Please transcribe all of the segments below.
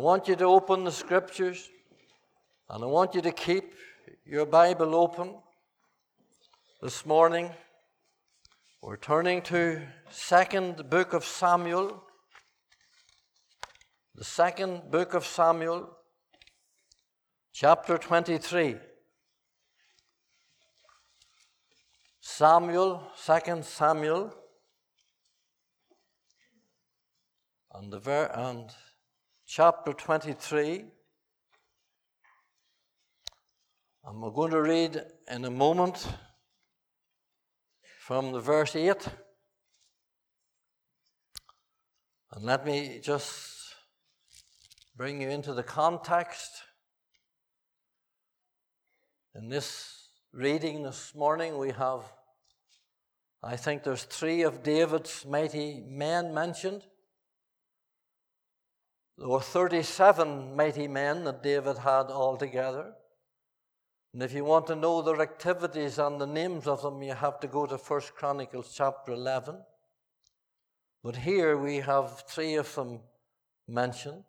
want you to open the scriptures and I want you to keep your Bible open this morning. We're turning to second book of Samuel. The second book of Samuel, chapter 23. Samuel, second Samuel, and, the ver- and chapter 23. And we're going to read in a moment from the verse 8. And let me just bring you into the context. In this reading this morning, we have, I think there's three of David's mighty men mentioned. There were 37 mighty men that David had altogether. And if you want to know their activities and the names of them, you have to go to 1 Chronicles chapter 11. But here we have three of them mentioned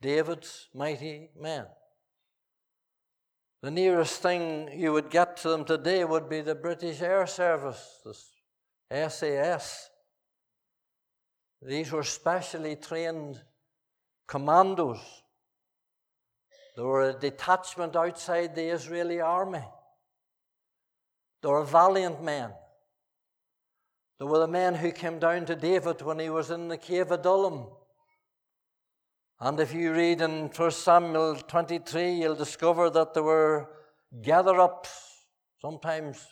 David's mighty men. The nearest thing you would get to them today would be the British Air Service, the SAS. These were specially trained commandos they were a detachment outside the Israeli army. They were valiant men. They were the men who came down to David when he was in the cave of Adullam. And if you read in 1 Samuel 23, you'll discover that there were gather ups. Sometimes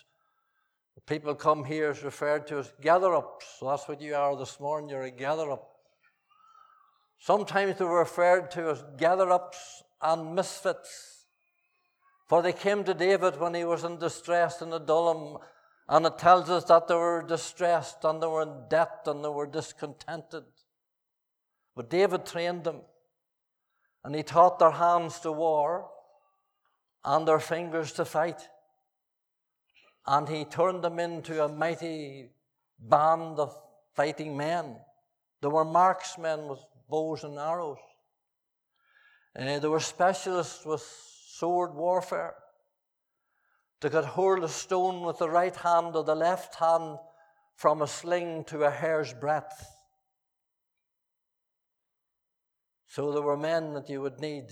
people come here is referred to as gather ups. So that's what you are this morning. You're a gather up. Sometimes they were referred to as gather ups and misfits. For they came to David when he was in distress in Adullam, and it tells us that they were distressed and they were in debt and they were discontented. But David trained them, and he taught their hands to war and their fingers to fight. And he turned them into a mighty band of fighting men. They were marksmen with bows and arrows. Uh, they were specialists with sword warfare. They could hurl a stone with the right hand or the left hand from a sling to a hair's breadth. So there were men that you would need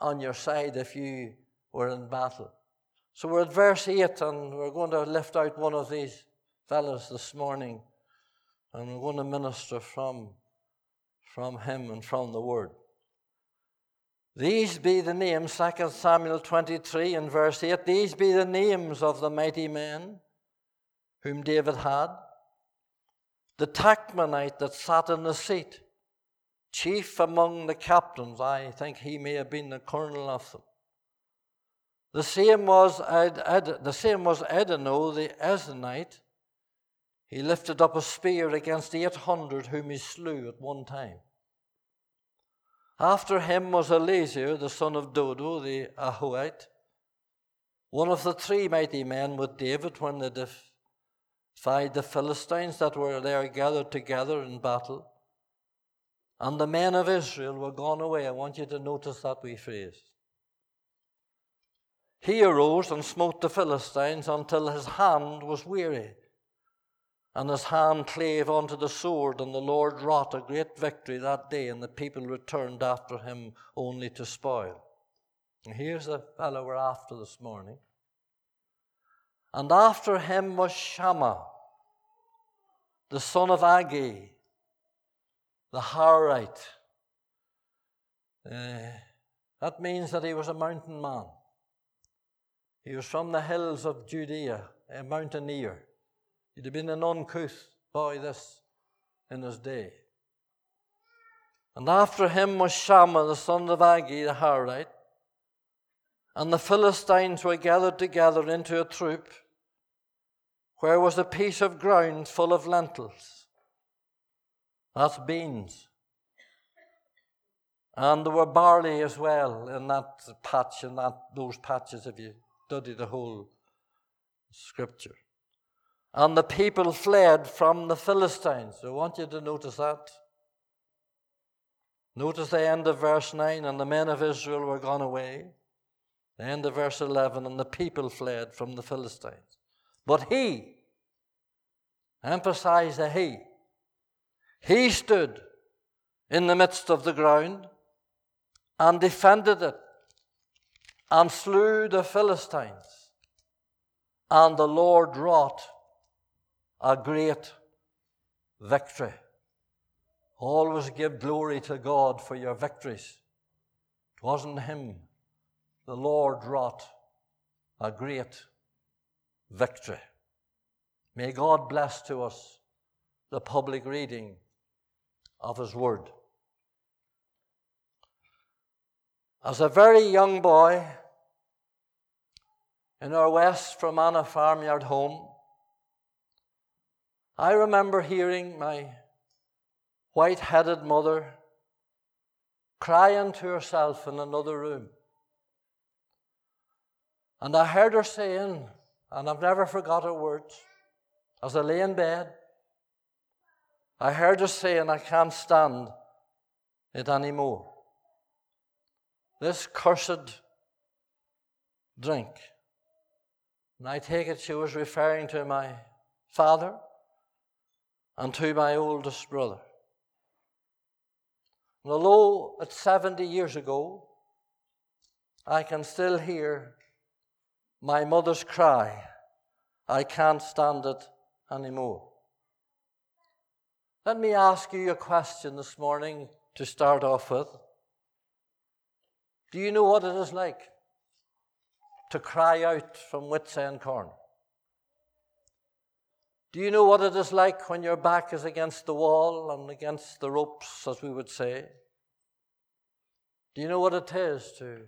on your side if you were in battle. So we're at verse 8, and we're going to lift out one of these fellows this morning, and we're going to minister from, from him and from the word. These be the names, 2 Samuel 23 and verse 8, these be the names of the mighty men whom David had. The Tachmonite that sat in the seat, chief among the captains, I think he may have been the colonel of them. The same was, Ed, Ed, the same was Adino the Eznite. He lifted up a spear against 800 whom he slew at one time. After him was Eleazar, the son of Dodo, the Ahohite, one of the three mighty men with David when they defied the Philistines that were there gathered together in battle. And the men of Israel were gone away. I want you to notice that wee phrase. He arose and smote the Philistines until his hand was weary and his hand clave unto the sword, and the Lord wrought a great victory that day, and the people returned after him only to spoil. And here's the fellow we're after this morning. And after him was Shammah, the son of Agee, the Harite. Uh, that means that he was a mountain man. He was from the hills of Judea, a mountaineer. He'd have been an uncouth boy this in his day. And after him was Shammah, the son of Agee, the Harite. And the Philistines were gathered together into a troop, where was a piece of ground full of lentils. That's beans. And there were barley as well in that patch, in that, those patches, if you study the whole scripture. And the people fled from the Philistines. I want you to notice that. Notice the end of verse 9 and the men of Israel were gone away. The end of verse 11 and the people fled from the Philistines. But he, emphasize the he, he stood in the midst of the ground and defended it and slew the Philistines. And the Lord wrought a great victory. Always give glory to God for your victories. It wasn't Him. The Lord wrought a great victory. May God bless to us the public reading of His Word. As a very young boy in our West Fermanagh farmyard home, I remember hearing my white headed mother crying to herself in another room. And I heard her saying, and I've never forgot her words, as I lay in bed, I heard her saying, I can't stand it anymore. This cursed drink. And I take it she was referring to my father and to my oldest brother. And although it's 70 years ago, I can still hear my mother's cry, I can't stand it anymore. Let me ask you a question this morning to start off with. Do you know what it is like to cry out from Wits End Corner? Do you know what it is like when your back is against the wall and against the ropes, as we would say? Do you know what it is to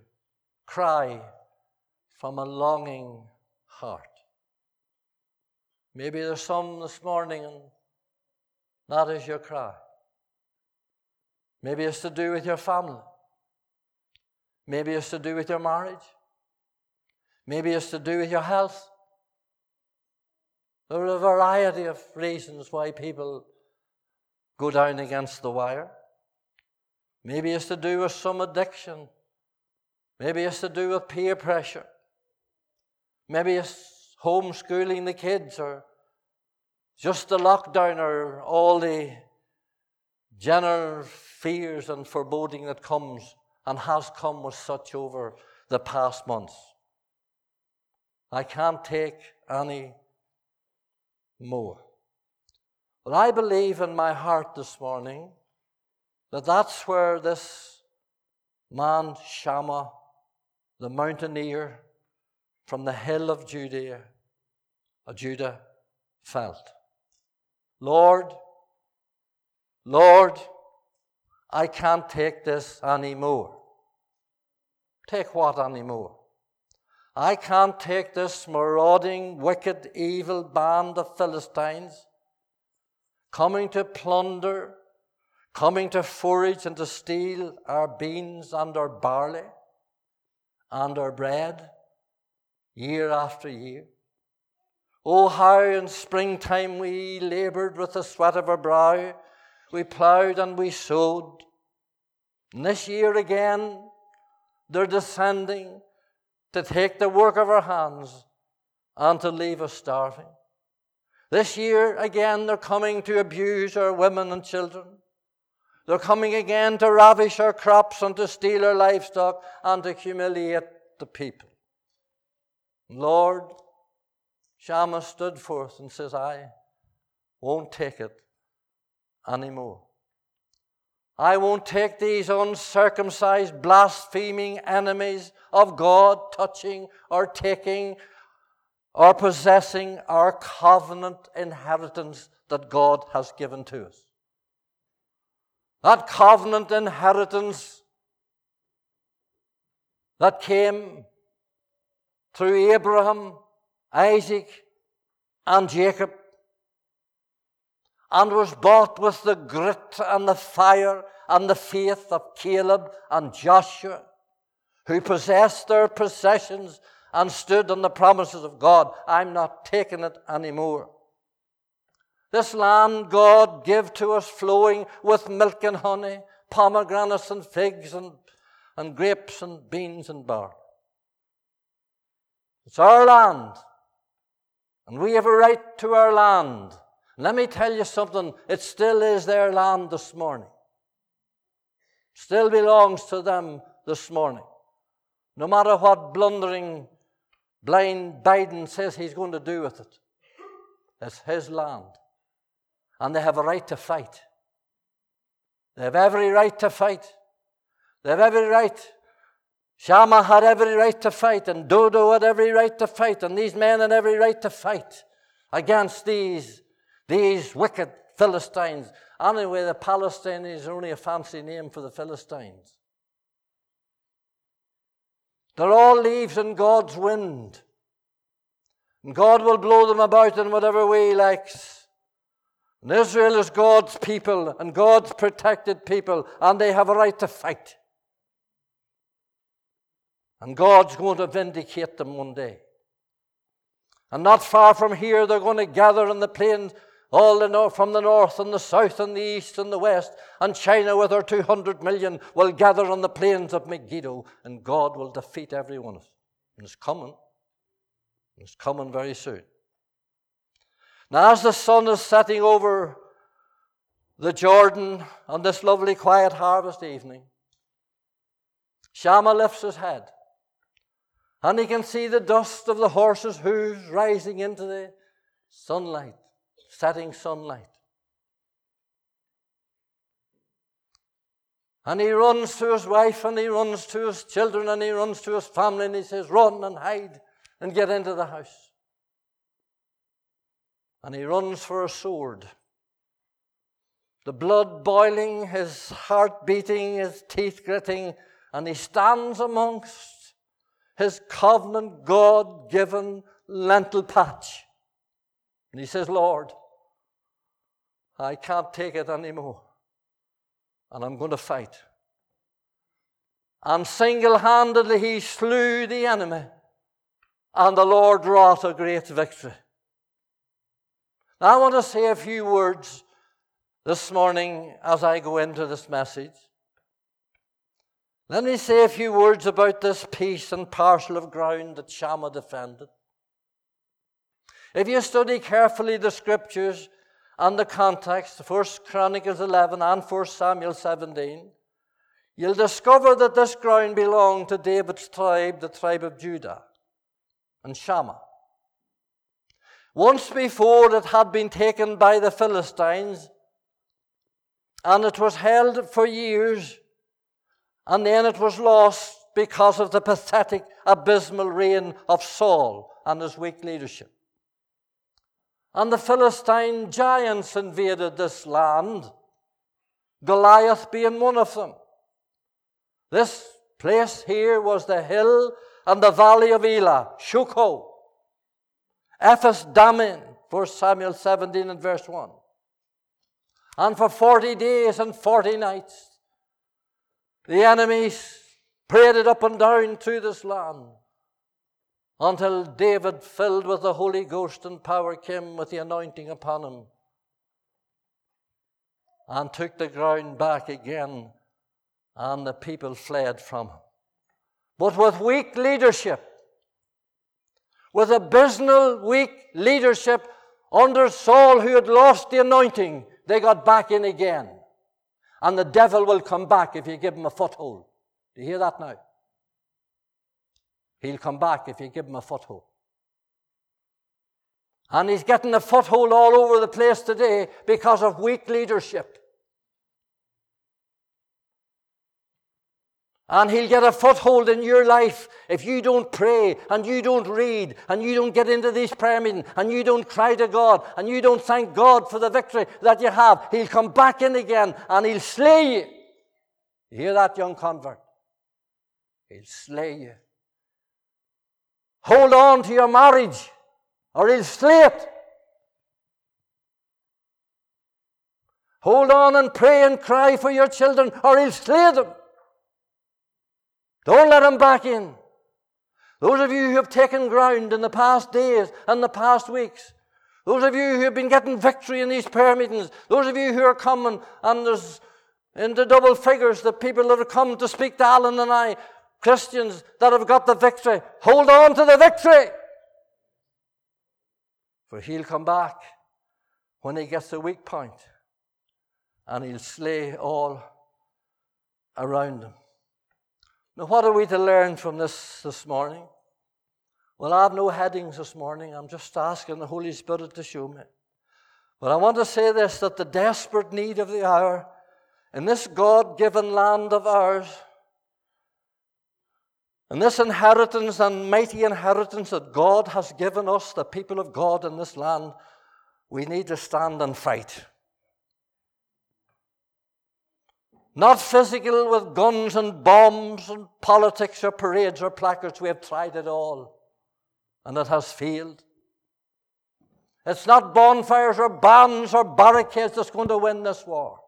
cry from a longing heart? Maybe there's some this morning and that is your cry. Maybe it's to do with your family. Maybe it's to do with your marriage. Maybe it's to do with your health. There are a variety of reasons why people go down against the wire. Maybe it's to do with some addiction. Maybe it's to do with peer pressure. Maybe it's homeschooling the kids or just the lockdown or all the general fears and foreboding that comes and has come with such over the past months. I can't take any more. But I believe in my heart this morning that that's where this man Shammah, the mountaineer from the hill of Judea, of Judah, felt. Lord, Lord, I can't take this anymore. Take what anymore? I can't take this marauding, wicked, evil band of Philistines coming to plunder, coming to forage and to steal our beans and our barley and our bread year after year. Oh, how in springtime we laboured with the sweat of our brow, we ploughed and we sowed. And this year again, they're descending to take the work of our hands and to leave us starving. This year, again, they're coming to abuse our women and children. They're coming again to ravish our crops and to steal our livestock and to humiliate the people. Lord, Shammah stood forth and says, I won't take it anymore. I won't take these uncircumcised, blaspheming enemies of God touching or taking or possessing our covenant inheritance that God has given to us. That covenant inheritance that came through Abraham, Isaac, and Jacob and was bought with the grit and the fire and the faith of Caleb and Joshua, who possessed their possessions and stood on the promises of God. I'm not taking it anymore. This land God gave to us flowing with milk and honey, pomegranates and figs and, and grapes and beans and barley. It's our land. And we have a right to our land. Let me tell you something, it still is their land this morning. Still belongs to them this morning. No matter what blundering, blind Biden says he's going to do with it, it's his land. And they have a right to fight. They have every right to fight. They have every right. Shammah had every right to fight, and Dodo had every right to fight, and these men had every right to fight against these, these wicked Philistines. Anyway, the Palestinians are only a fancy name for the Philistines. They're all leaves in God's wind. And God will blow them about in whatever way He likes. And Israel is God's people and God's protected people, and they have a right to fight. And God's going to vindicate them one day. And not far from here, they're going to gather in the plains all the north, from the north and the south and the east and the west, and China with her 200 million will gather on the plains of Megiddo, and God will defeat every one of them. And it's coming. It's coming very soon. Now, as the sun is setting over the Jordan on this lovely quiet harvest evening, Shammah lifts his head, and he can see the dust of the horses' hooves rising into the sunlight setting sunlight. And he runs to his wife and he runs to his children and he runs to his family and he says, Run and hide and get into the house. And he runs for a sword. The blood boiling, his heart beating, his teeth gritting, and he stands amongst his covenant God given lentil patch. And he says, Lord, I can't take it anymore. And I'm going to fight. And single handedly he slew the enemy. And the Lord wrought a great victory. Now, I want to say a few words this morning as I go into this message. Let me say a few words about this piece and parcel of ground that Shammah defended. If you study carefully the scriptures, and the context, 1 Chronicles 11 and 1 Samuel 17, you'll discover that this ground belonged to David's tribe, the tribe of Judah, and Shammah. Once before, it had been taken by the Philistines, and it was held for years, and then it was lost because of the pathetic, abysmal reign of Saul and his weak leadership. And the Philistine giants invaded this land, Goliath being one of them. This place here was the hill and the valley of Elah, Shochoh. Ephes Dammim, 1 Samuel 17 and verse 1. And for 40 days and 40 nights, the enemies paraded up and down through this land until David, filled with the Holy Ghost and power, came with the anointing upon him and took the ground back again, and the people fled from him. But with weak leadership, with abysmal weak leadership under Saul, who had lost the anointing, they got back in again. And the devil will come back if you give him a foothold. Do you hear that now? He'll come back if you give him a foothold. And he's getting a foothold all over the place today because of weak leadership. And he'll get a foothold in your life if you don't pray and you don't read and you don't get into these prayer meetings and you don't cry to God and you don't thank God for the victory that you have. He'll come back in again and he'll slay you. You hear that, young convert? He'll slay you. Hold on to your marriage or he'll slay it. Hold on and pray and cry for your children or he'll slay them. Don't let him back in. Those of you who have taken ground in the past days and the past weeks, those of you who have been getting victory in these prayer meetings, those of you who are coming and there's in the double figures, the people that have come to speak to Alan and I, Christians that have got the victory. Hold on to the victory. For he'll come back when he gets a weak point and he'll slay all around him. Now, what are we to learn from this this morning? Well, I have no headings this morning. I'm just asking the Holy Spirit to show me. But I want to say this that the desperate need of the hour in this God given land of ours and this inheritance and mighty inheritance that God has given us, the people of God in this land, we need to stand and fight. Not physical with guns and bombs and politics or parades or placards. We have tried it all, and it has failed. It's not bonfires or bands or barricades that's going to win this war.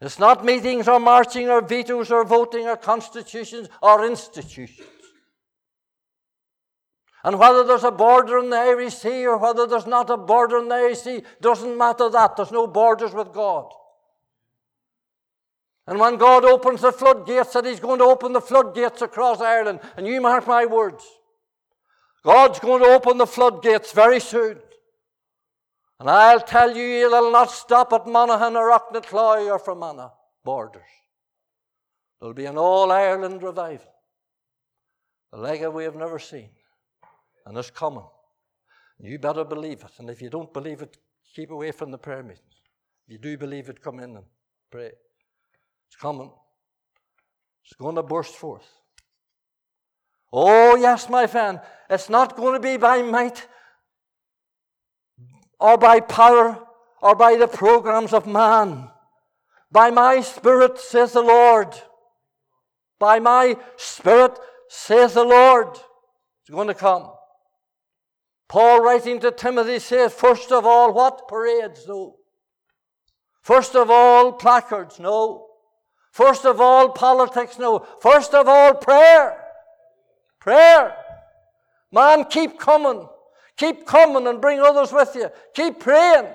It's not meetings or marching or vetoes or voting or constitutions or institutions. And whether there's a border in the Irish Sea or whether there's not a border in the Irish Sea, doesn't matter that. There's no borders with God. And when God opens the floodgates, that He's going to open the floodgates across Ireland. And you mark my words. God's going to open the floodgates very soon. And I'll tell you, it'll not stop at Monaghan or Aughnacloy or Fermanagh borders. There'll be an all Ireland revival, the like of we have never seen. And it's coming. You better believe it. And if you don't believe it, keep away from the prayer meetings. If you do believe it, come in and pray. It's coming. It's going to burst forth. Oh, yes, my friend. It's not going to be by might or by power or by the programs of man. By my Spirit, says the Lord. By my Spirit, says the Lord. It's going to come. Paul, writing to Timothy, says, first of all, what? Parades? No. First of all, placards? No. First of all, politics? No. First of all, prayer. Prayer. Man, keep coming. Keep coming and bring others with you. Keep praying.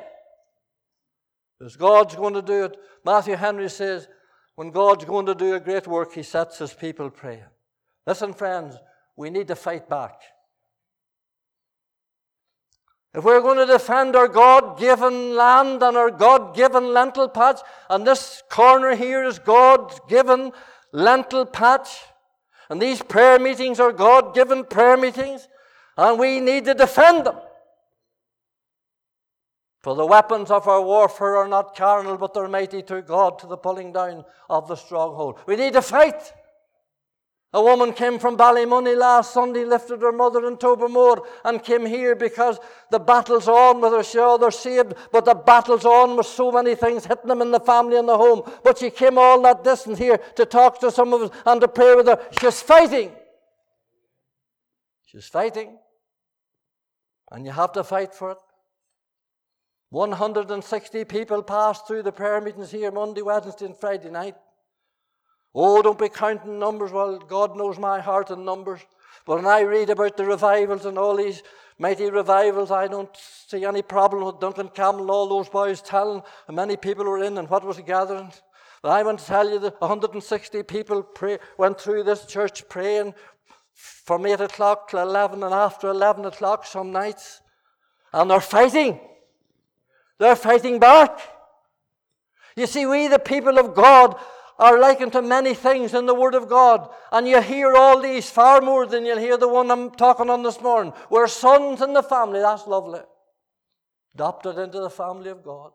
Because God's going to do it. Matthew Henry says, when God's going to do a great work, he sets his people praying. Listen, friends, we need to fight back. If we're going to defend our God given land and our God given lentil patch, and this corner here is God given lentil patch, and these prayer meetings are God given prayer meetings, and we need to defend them. For the weapons of our warfare are not carnal, but they're mighty through God to the pulling down of the stronghold. We need to fight. A woman came from Ballymoney last Sunday, lifted her mother in Tobermore, and came here because the battle's on with her. Sure, oh, they're saved, but the battle's on with so many things hitting them in the family and the home. But she came all that distance here to talk to some of us and to pray with her. She's fighting. She's fighting. And you have to fight for it. 160 people passed through the prayer meetings here Monday, Wednesday, and Friday night. Oh, don't be counting numbers. Well, God knows my heart and numbers. But when I read about the revivals and all these mighty revivals, I don't see any problem with Duncan Campbell and all those boys telling how many people were in and what was the gathering. But I want to tell you that 160 people pray, went through this church praying from 8 o'clock till 11 and after 11 o'clock some nights. And they're fighting. They're fighting back. You see, we, the people of God, are likened to many things in the Word of God. And you hear all these far more than you'll hear the one I'm talking on this morning. We're sons in the family. That's lovely. Adopted into the family of God.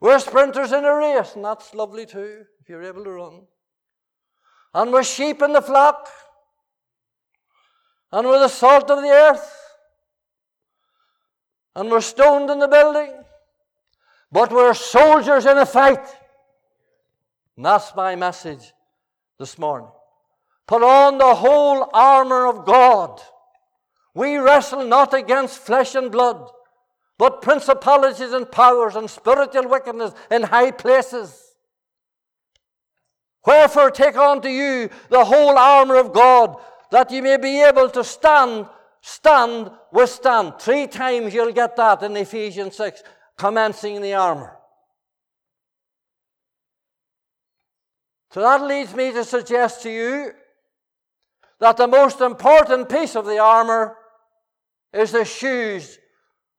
We're sprinters in a race, and that's lovely too, if you're able to run. And we're sheep in the flock. And we're the salt of the earth. And we're stoned in the building. But we're soldiers in a fight. And that's my message this morning. Put on the whole armor of God. We wrestle not against flesh and blood, but principalities and powers and spiritual wickedness in high places. Wherefore, take unto you the whole armor of God, that you may be able to stand, stand, withstand. Three times you'll get that in Ephesians 6, commencing the armor. So that leads me to suggest to you that the most important piece of the armor is the shoes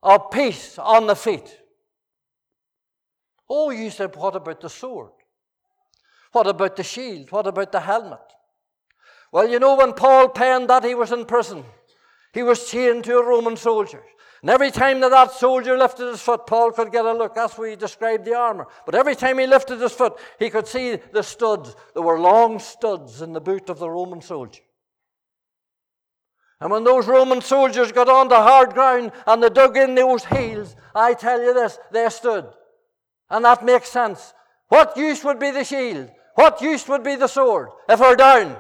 of peace on the feet. Oh, you said, what about the sword? What about the shield? What about the helmet? Well, you know, when Paul penned that, he was in prison. He was chained to a Roman soldier. And every time that that soldier lifted his foot, Paul could get a look. That's where he described the armor. But every time he lifted his foot, he could see the studs. There were long studs in the boot of the Roman soldier. And when those Roman soldiers got on the hard ground and they dug in those heels, I tell you this, they stood. And that makes sense. What use would be the shield? What use would be the sword if we're down?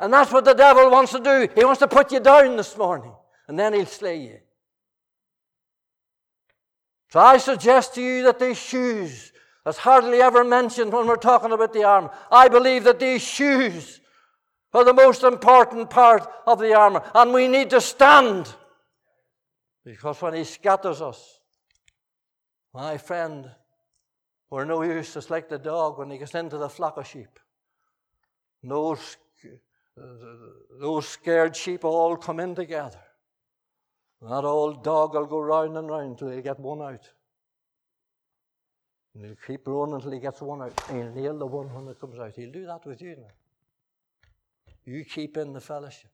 And that's what the devil wants to do. He wants to put you down this morning, and then he'll slay you. So I suggest to you that these shoes that's hardly ever mentioned when we're talking about the armor. I believe that these shoes are the most important part of the armor, and we need to stand. Because when he scatters us, my friend, we're no use. It's like the dog when he gets into the flock of sheep. Those, those scared sheep all come in together. That old dog will go round and round till he get one out. And he'll keep running until he gets one out. And he'll nail the one when it comes out. He'll do that with you now. You keep in the fellowship.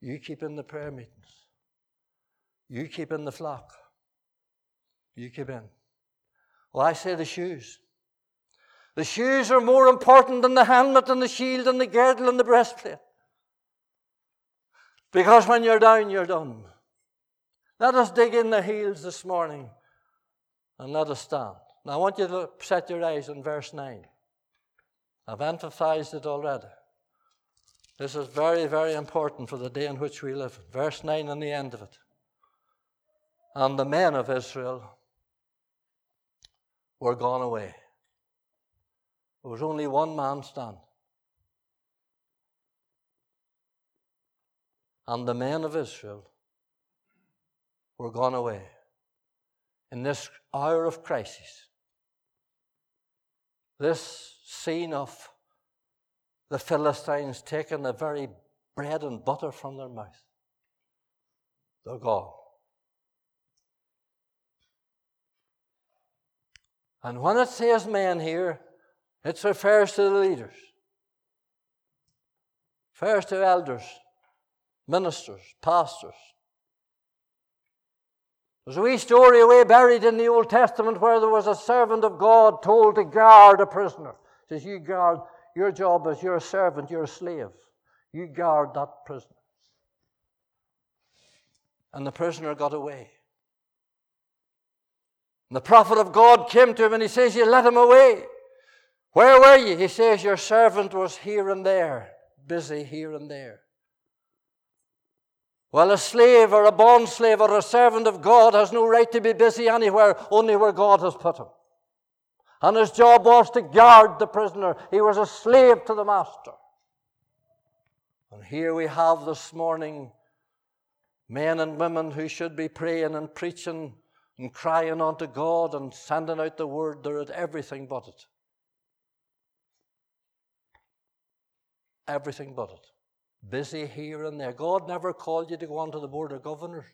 You keep in the prayer meetings. You keep in the flock. You keep in. Well, I say the shoes. The shoes are more important than the helmet and the shield and the girdle and the breastplate. Because when you're down, you're done. Let us dig in the heels this morning and let us stand. Now, I want you to set your eyes on verse 9. I've emphasized it already. This is very, very important for the day in which we live. Verse 9 and the end of it. And the men of Israel were gone away. There was only one man stand. And the men of Israel were gone away in this hour of crisis, this scene of the Philistines taking the very bread and butter from their mouth, they're gone. And when it says men here, it refers to the leaders, refers to elders, ministers, pastors, there's a wee story away buried in the Old Testament where there was a servant of God told to guard a prisoner. He says, You guard, your job is you're a servant, you're a slave. You guard that prisoner. And the prisoner got away. And the prophet of God came to him and he says, You let him away. Where were you? He says, Your servant was here and there, busy here and there. Well, a slave or a bond slave or a servant of God has no right to be busy anywhere, only where God has put him. And his job was to guard the prisoner. He was a slave to the master. And here we have this morning men and women who should be praying and preaching and crying unto God and sending out the word. They're at everything but it. Everything but it busy here and there. God never called you to go on to the Board of Governors.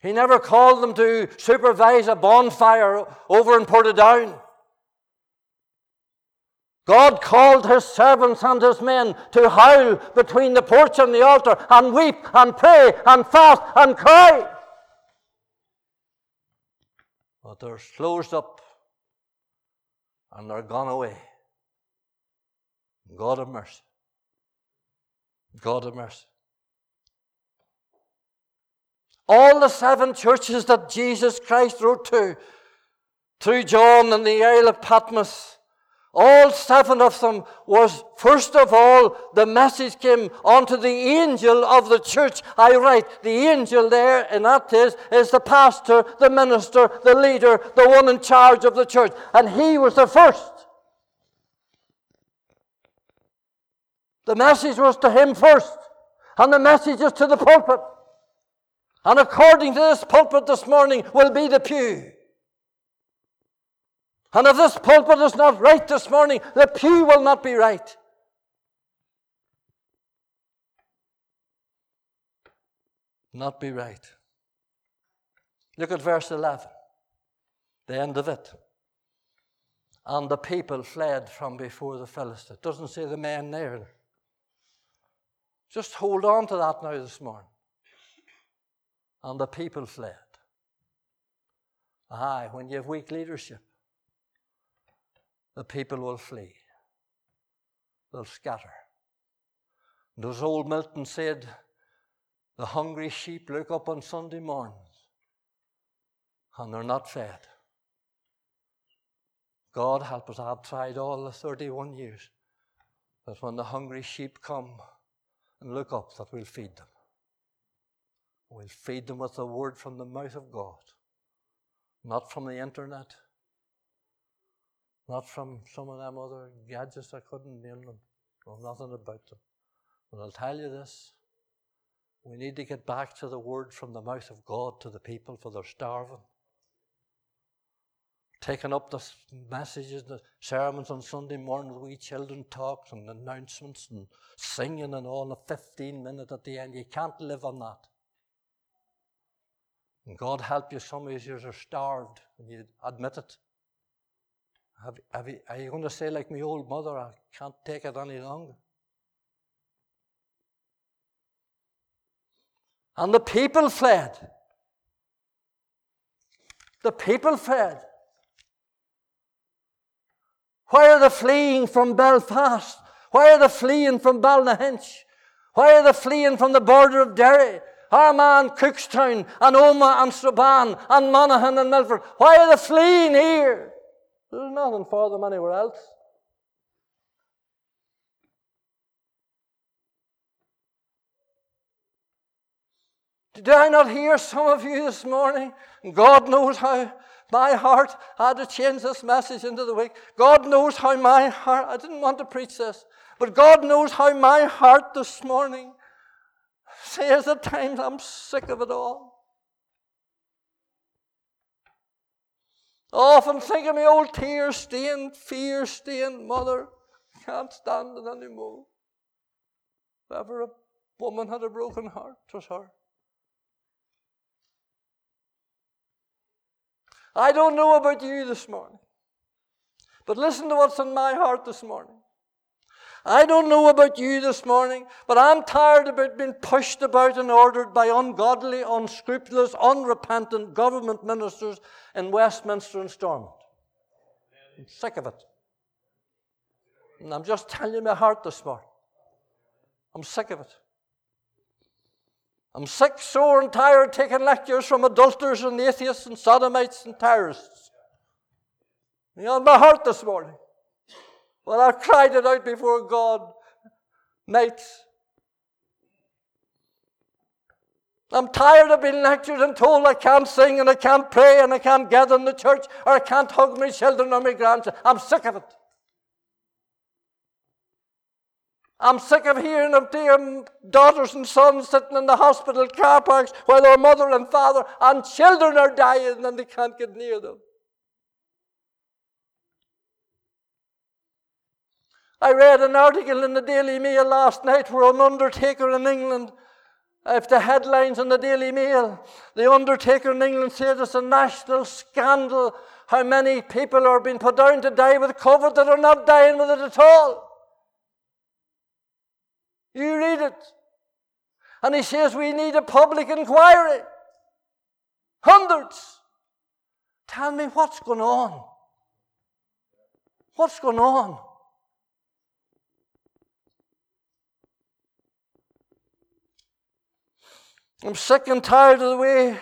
He never called them to supervise a bonfire over in Portadown. God called his servants and his men to howl between the porch and the altar and weep and pray and fast and cry. But they're closed up and they're gone away. God of mercy. God of mercy. All the seven churches that Jesus Christ wrote to through John and the Isle of Patmos, all seven of them was first of all the message came onto the angel of the church. I write the angel there, and that is is the pastor, the minister, the leader, the one in charge of the church, and he was the first. The message was to him first, and the message is to the pulpit. And according to this pulpit this morning, will be the pew. And if this pulpit is not right this morning, the pew will not be right. Not be right. Look at verse 11, the end of it. And the people fled from before the Philistines. Doesn't say the men there. Just hold on to that now this morning. And the people fled. Aye, when you have weak leadership, the people will flee. They'll scatter. And as old Milton said, the hungry sheep look up on Sunday mornings and they're not fed. God help us, I've tried all the 31 years that when the hungry sheep come and look up, that we'll feed them. We'll feed them with the word from the mouth of God, not from the internet, not from some of them other gadgets I couldn't name them. Know nothing about them. But I'll tell you this we need to get back to the word from the mouth of God to the people, for they're starving. Taking up the messages, the sermons on Sunday morning, wee children talks and announcements and singing and all, a 15 minute at the end. You can't live on that. And God help you, some of you are starved, and you admit it. Are you going to say, like my old mother, I can't take it any longer? And the people fled. The people fled. Why are they fleeing from Belfast? Why are they fleeing from Ballynahinch? Why are they fleeing from the border of Derry? Armagh, Cookstown, and Omagh, and Strabane, and Monaghan, and Milford. Why are they fleeing here? There's nothing for them anywhere else. Did I not hear some of you this morning? God knows how my heart had to change this message into the week. God knows how my heart, I didn't want to preach this, but God knows how my heart this morning says at times, I'm sick of it all. Often think of my old tear stained, fear stained mother. Can't stand it anymore. If ever a woman had a broken heart, was her. I don't know about you this morning, but listen to what's in my heart this morning. I don't know about you this morning, but I'm tired of being pushed about and ordered by ungodly, unscrupulous, unrepentant government ministers in Westminster and Stormont. I'm sick of it. And I'm just telling you my heart this morning. I'm sick of it. I'm sick, sore, and tired of taking lectures from adulterers and atheists and sodomites and terrorists. You know, my heart this morning. Well, I've cried it out before God mates. I'm tired of being lectured and told I can't sing and I can't pray and I can't gather in the church or I can't hug my children or my grandchildren. I'm sick of it. I'm sick of hearing of dear daughters and sons sitting in the hospital car parks while their mother and father and children are dying and they can't get near them. I read an article in the Daily Mail last night where an undertaker in England, if the headlines in the Daily Mail, the undertaker in England said it's a national scandal how many people are being put down to die with COVID that are not dying with it at all. You read it. And he says we need a public inquiry. Hundreds. Tell me what's going on. What's going on? I'm sick and tired of the way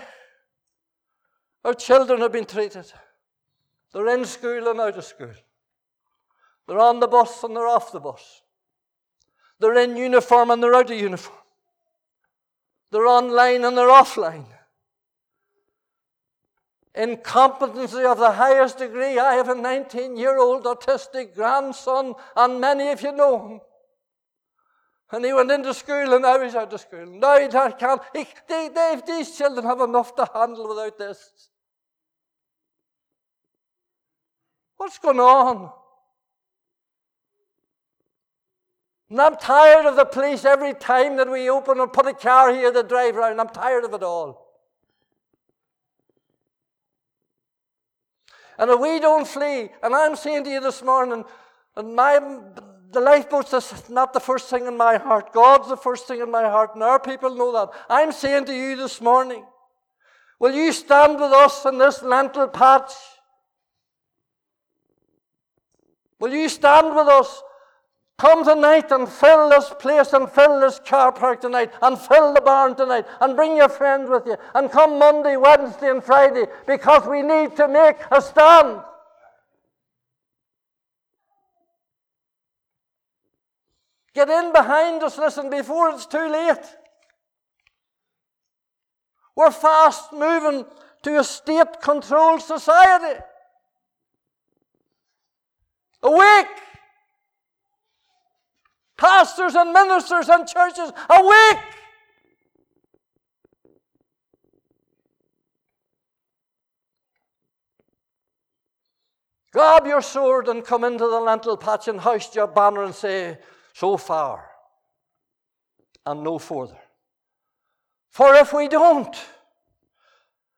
our children have been treated. They're in school and out of school. They're on the bus and they're off the bus. They're in uniform and they're out of uniform. They're online and they're offline. Incompetency of the highest degree. I have a 19 year old autistic grandson, and many of you know him. And he went into school and now he's out of school. Now he can't. He, they, they, these children have enough to handle without this. What's going on? And I'm tired of the police every time that we open and put a car here to drive around. I'm tired of it all. And if we don't flee, and I'm saying to you this morning, and my the lifeboat's is not the first thing in my heart. God's the first thing in my heart, and our people know that. I'm saying to you this morning, will you stand with us in this lentil patch? Will you stand with us Come tonight and fill this place and fill this car park tonight and fill the barn tonight and bring your friends with you and come Monday, Wednesday, and Friday because we need to make a stand. Get in behind us, listen, before it's too late. We're fast moving to a state controlled society. Awake! pastors and ministers and churches, awake! Grab your sword and come into the lentil patch and hoist your banner and say, So far and no further. For if we don't,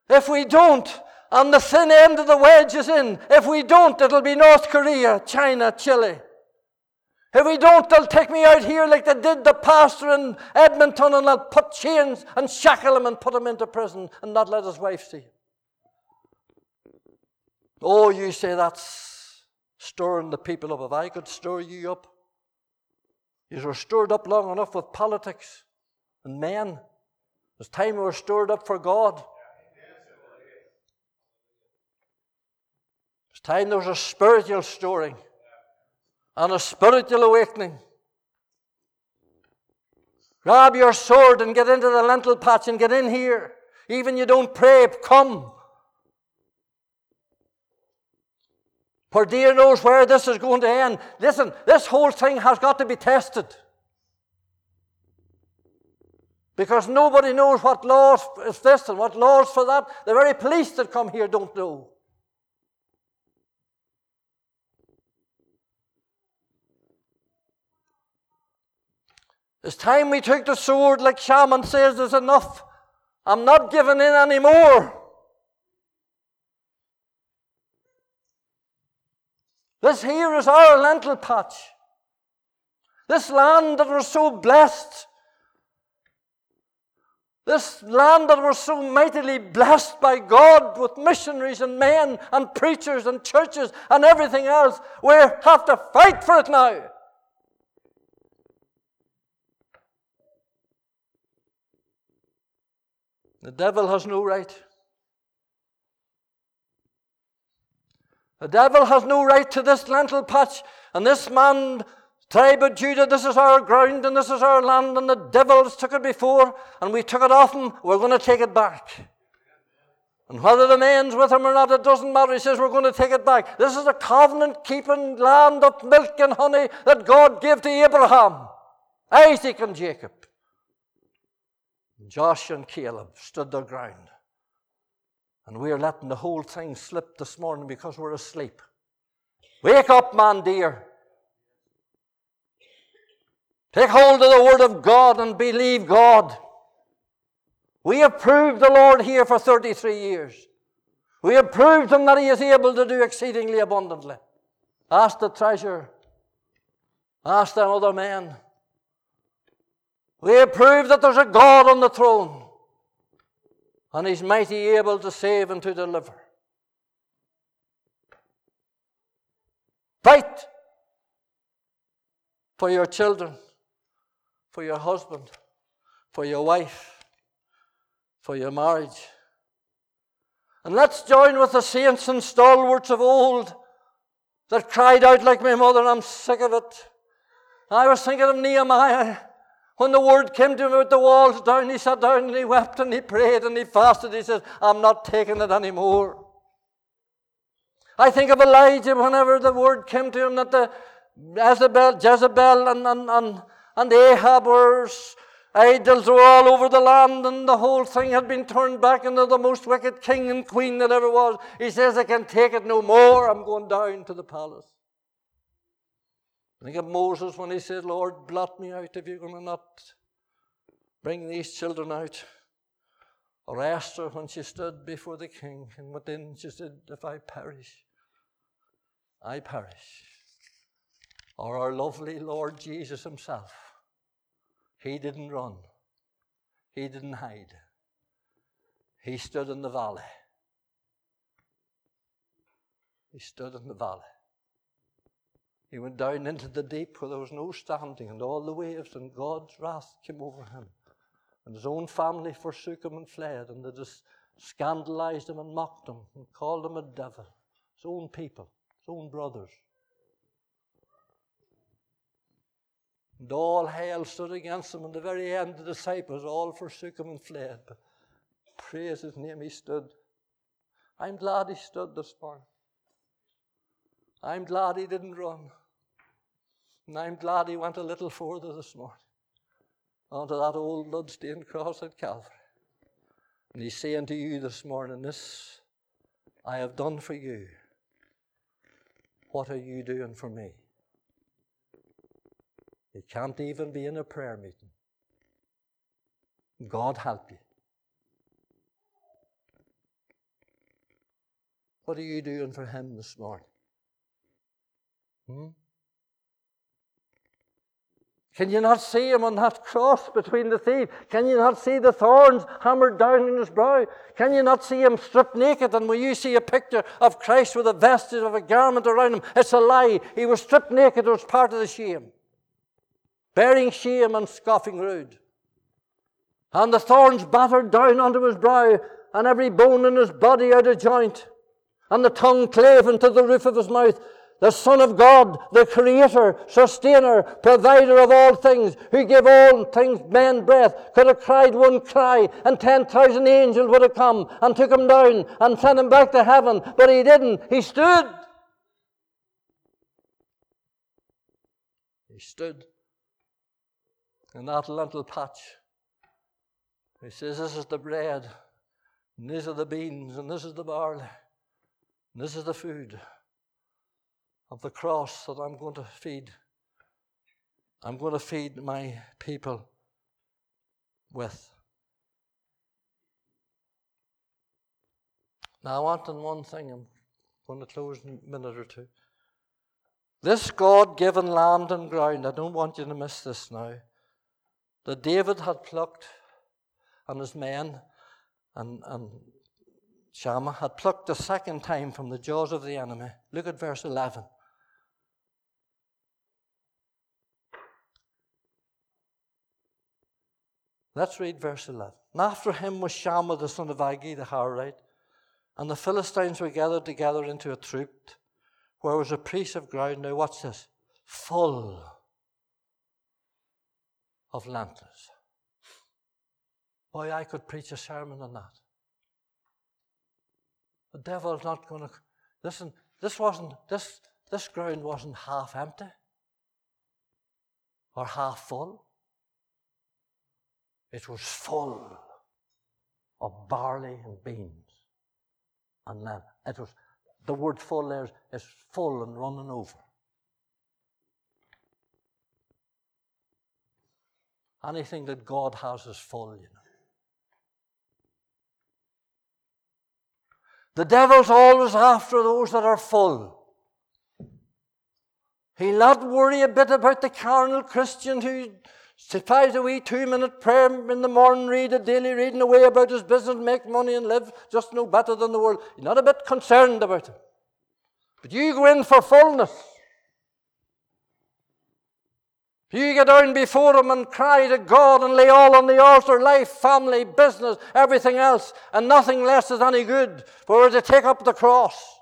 if we don't, and the thin end of the wedge is in, if we don't, it'll be North Korea, China, Chile. If we don't, they'll take me out here like they did the pastor in Edmonton and they'll put chains and shackle him and put him into prison and not let his wife see him. Oh, you say that's stirring the people up. If I could stir you up, you were stirred up long enough with politics and men. It's time we were stirred up for God. It's time there was a spiritual stirring and a spiritual awakening. Grab your sword and get into the lentil patch and get in here. Even you don't pray, come. For dear knows where this is going to end. Listen, this whole thing has got to be tested. Because nobody knows what laws is this and what laws for that. The very police that come here don't know. It's time we took the sword, like Shammah says, there's enough. I'm not giving in anymore. This here is our lentil patch. This land that was so blessed. This land that was so mightily blessed by God with missionaries and men and preachers and churches and everything else. We have to fight for it now. The devil has no right. The devil has no right to this lentil patch. And this man, tribe of Judah, this is our ground and this is our land, and the devils took it before, and we took it off him. We're going to take it back. And whether the man's with him or not, it doesn't matter. He says, We're going to take it back. This is a covenant keeping land of milk and honey that God gave to Abraham, Isaac, and Jacob. Joshua and Caleb stood their ground. And we are letting the whole thing slip this morning because we're asleep. Wake up, man dear. Take hold of the Word of God and believe God. We have proved the Lord here for 33 years. We have proved Him that He is able to do exceedingly abundantly. Ask the treasure. Ask the other men. We have proved that there's a God on the throne, and He's mighty able to save and to deliver. Fight for your children, for your husband, for your wife, for your marriage. And let's join with the saints and stalwarts of old that cried out like my mother, I'm sick of it. I was thinking of Nehemiah. When the word came to him with the walls down, he sat down and he wept and he prayed and he fasted. He said, I'm not taking it anymore. I think of Elijah whenever the word came to him that the Jezebel, Jezebel and, and, and, And Ahab was idols were all over the land, and the whole thing had been turned back into the most wicked king and queen that ever was. He says, I can take it no more. I'm going down to the palace. Think of Moses when he said, Lord, blot me out if you're going to not bring these children out. Or Esther when she stood before the king and went in, she said, If I perish, I perish. Or our lovely Lord Jesus Himself. He didn't run, He didn't hide. He stood in the valley. He stood in the valley. He went down into the deep where there was no standing, and all the waves, and God's wrath came over him. And his own family forsook him and fled, and they just scandalized him and mocked him and called him a devil. His own people, his own brothers. And all hell stood against him, and the very end, the disciples all forsook him and fled. But praise his name, he stood. I'm glad he stood this morning. I'm glad he didn't run. And I'm glad he went a little further this morning onto that old bloodstained cross at Calvary. And he's saying to you this morning, This I have done for you. What are you doing for me? You can't even be in a prayer meeting. God help you. What are you doing for Him this morning? Hmm? Can you not see him on that cross between the thieves? Can you not see the thorns hammered down in his brow? Can you not see him stripped naked? And when you see a picture of Christ with a vestige of a garment around him, it's a lie. He was stripped naked, it was part of the shame. Bearing shame and scoffing rude. And the thorns battered down onto his brow, and every bone in his body out of joint, and the tongue clave to the roof of his mouth the Son of God, the Creator, Sustainer, Provider of all things, who gave all things man breath, could have cried one cry, and 10,000 angels would have come and took him down and sent him back to heaven, but he didn't. He stood. He stood in that little patch. He says, This is the bread, and these are the beans, and this is the barley, and this is the food of the cross that I'm going to feed. I'm going to feed my people with. Now, I want on one thing, I'm going to close in a minute or two. This God given land and ground, I don't want you to miss this now, that David had plucked and his men and, and Shammah had plucked a second time from the jaws of the enemy. Look at verse 11. Let's read verse 11. And after him was Shammah the son of Agee the Hararite, and the Philistines were gathered together into a troop, where was a piece of ground. Now, what's this? Full of lentils. Boy, I could preach a sermon on that. The devil's not going to. Listen, this wasn't, this, this ground wasn't half empty or half full. It was full of barley and beans and lamb. It was the word full there is full and running over. Anything that God has is full, you know. The devil's always after those that are full. He'll not worry a bit about the carnal Christian who Supplies a wee two minute prayer in the morning, read a daily reading away about his business, make money and live just no better than the world. You're not a bit concerned about it. But you go in for fullness. You get down before Him and cry to God and lay all on the altar life, family, business, everything else, and nothing less is any good for us to take up the cross.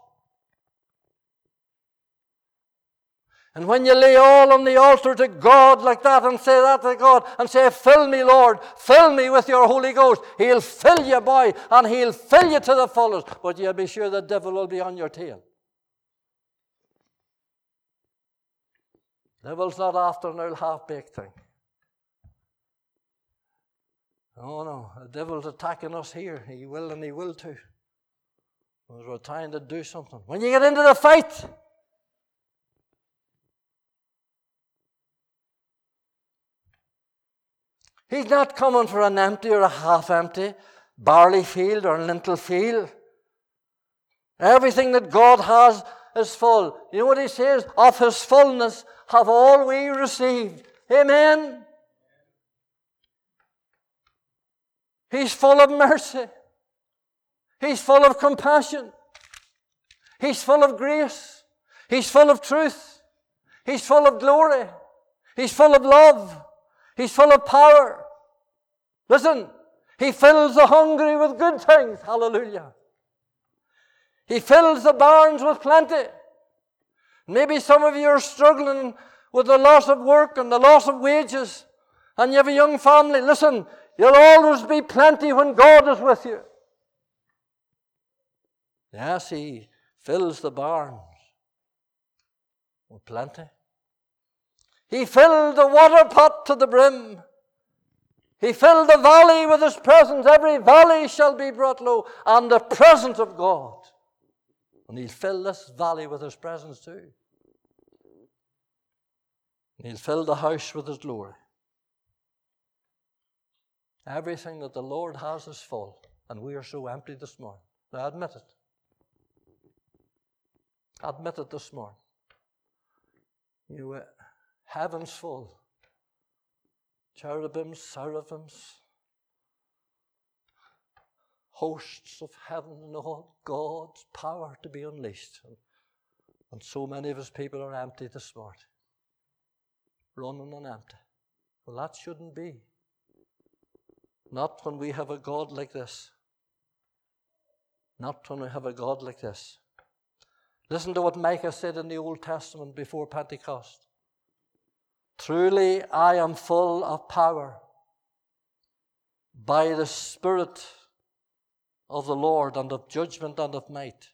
And when you lay all on the altar to God like that and say that to God and say, Fill me, Lord, fill me with your Holy Ghost, He'll fill you, boy, and He'll fill you to the fullest. But you'll be sure the devil will be on your tail. Devil's not after an old half baked thing. Oh no, the devil's attacking us here. He will and he will too. We're trying to do something. When you get into the fight, he's not coming for an empty or a half empty barley field or lentil field. Everything that God has is full. You know what he says? Of his fullness have all we received. Amen. He's full of mercy. He's full of compassion. He's full of grace. He's full of truth. He's full of glory. He's full of love. He's full of power. Listen, He fills the hungry with good things. Hallelujah. He fills the barns with plenty. Maybe some of you are struggling with the loss of work and the loss of wages, and you have a young family. Listen, you'll always be plenty when God is with you. Yes, He fills the barns with plenty. He filled the water pot to the brim. He filled the valley with His presence. Every valley shall be brought low, and the presence of God. And He'll fill this valley with His presence too. And He'll fill the house with His glory. Everything that the Lord has is full, and we are so empty this morning. I admit it. Admit it this morning. You, uh, heaven's full. Cherubims, seraphims, hosts of heaven and all God's power to be unleashed. And, and so many of his people are empty this morning, running on empty. Well, that shouldn't be. Not when we have a God like this. Not when we have a God like this. Listen to what Micah said in the Old Testament before Pentecost. Truly, I am full of power by the Spirit of the Lord and of judgment and of might,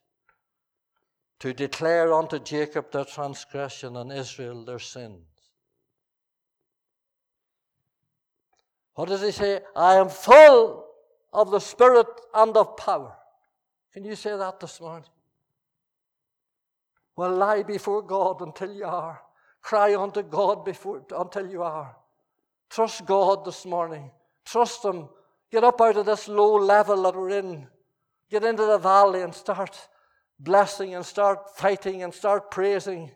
to declare unto Jacob their transgression and Israel their sins. What does he say? I am full of the Spirit and of power. Can you say that this morning? Well, lie before God until you are. Cry unto God before, until you are. Trust God this morning. Trust Him. Get up out of this low level that we're in. Get into the valley and start blessing and start fighting and start praising.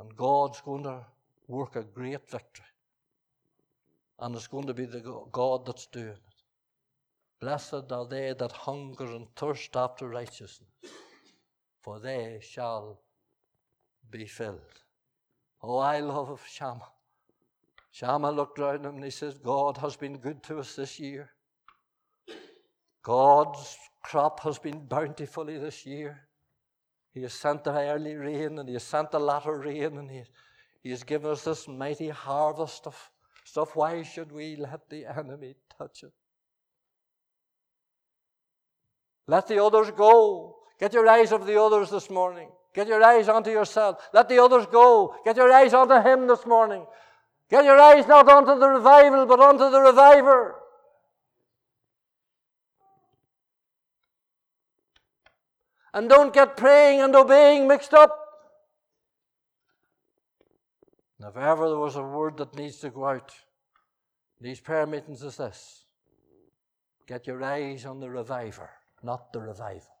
And God's going to work a great victory. And it's going to be the God that's doing it. Blessed are they that hunger and thirst after righteousness for they shall be filled. Oh, I love Shammah. Shammah looked around him and he says, God has been good to us this year. God's crop has been bountifully this year. He has sent the early rain and He has sent the latter rain and He, he has given us this mighty harvest of stuff. Why should we let the enemy touch it? Let the others go. Get your eyes off the others this morning. Get your eyes onto yourself. Let the others go. Get your eyes onto Him this morning. Get your eyes not onto the revival, but onto the reviver. And don't get praying and obeying mixed up. And if ever there was a word that needs to go out, these prayer meetings is this get your eyes on the reviver, not the revival.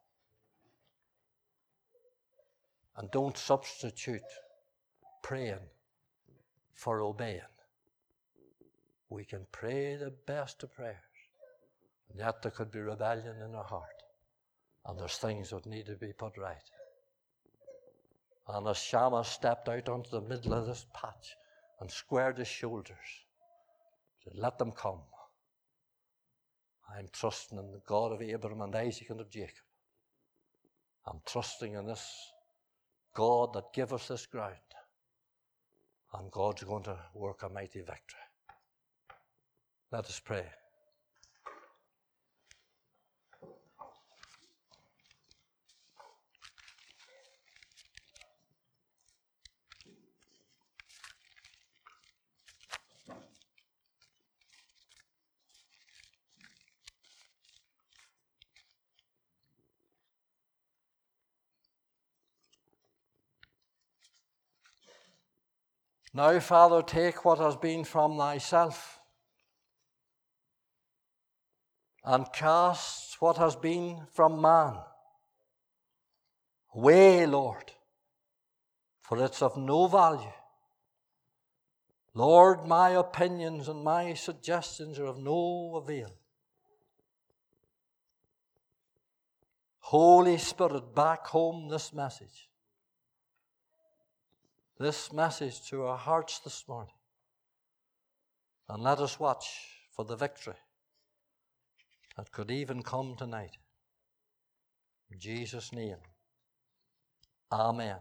And don't substitute praying for obeying. We can pray the best of prayers, and yet there could be rebellion in our heart, and there's things that need to be put right. And as Shammah stepped out onto the middle of this patch and squared his shoulders, He said, Let them come. I'm trusting in the God of Abraham and Isaac and of Jacob. I'm trusting in this God that gave us this ground. And God's going to work a mighty victory. Let us pray. Now, Father, take what has been from thyself and cast what has been from man. Away, Lord, for it's of no value. Lord, my opinions and my suggestions are of no avail. Holy Spirit, back home this message. This message to our hearts this morning. And let us watch for the victory that could even come tonight. In Jesus' name, Amen.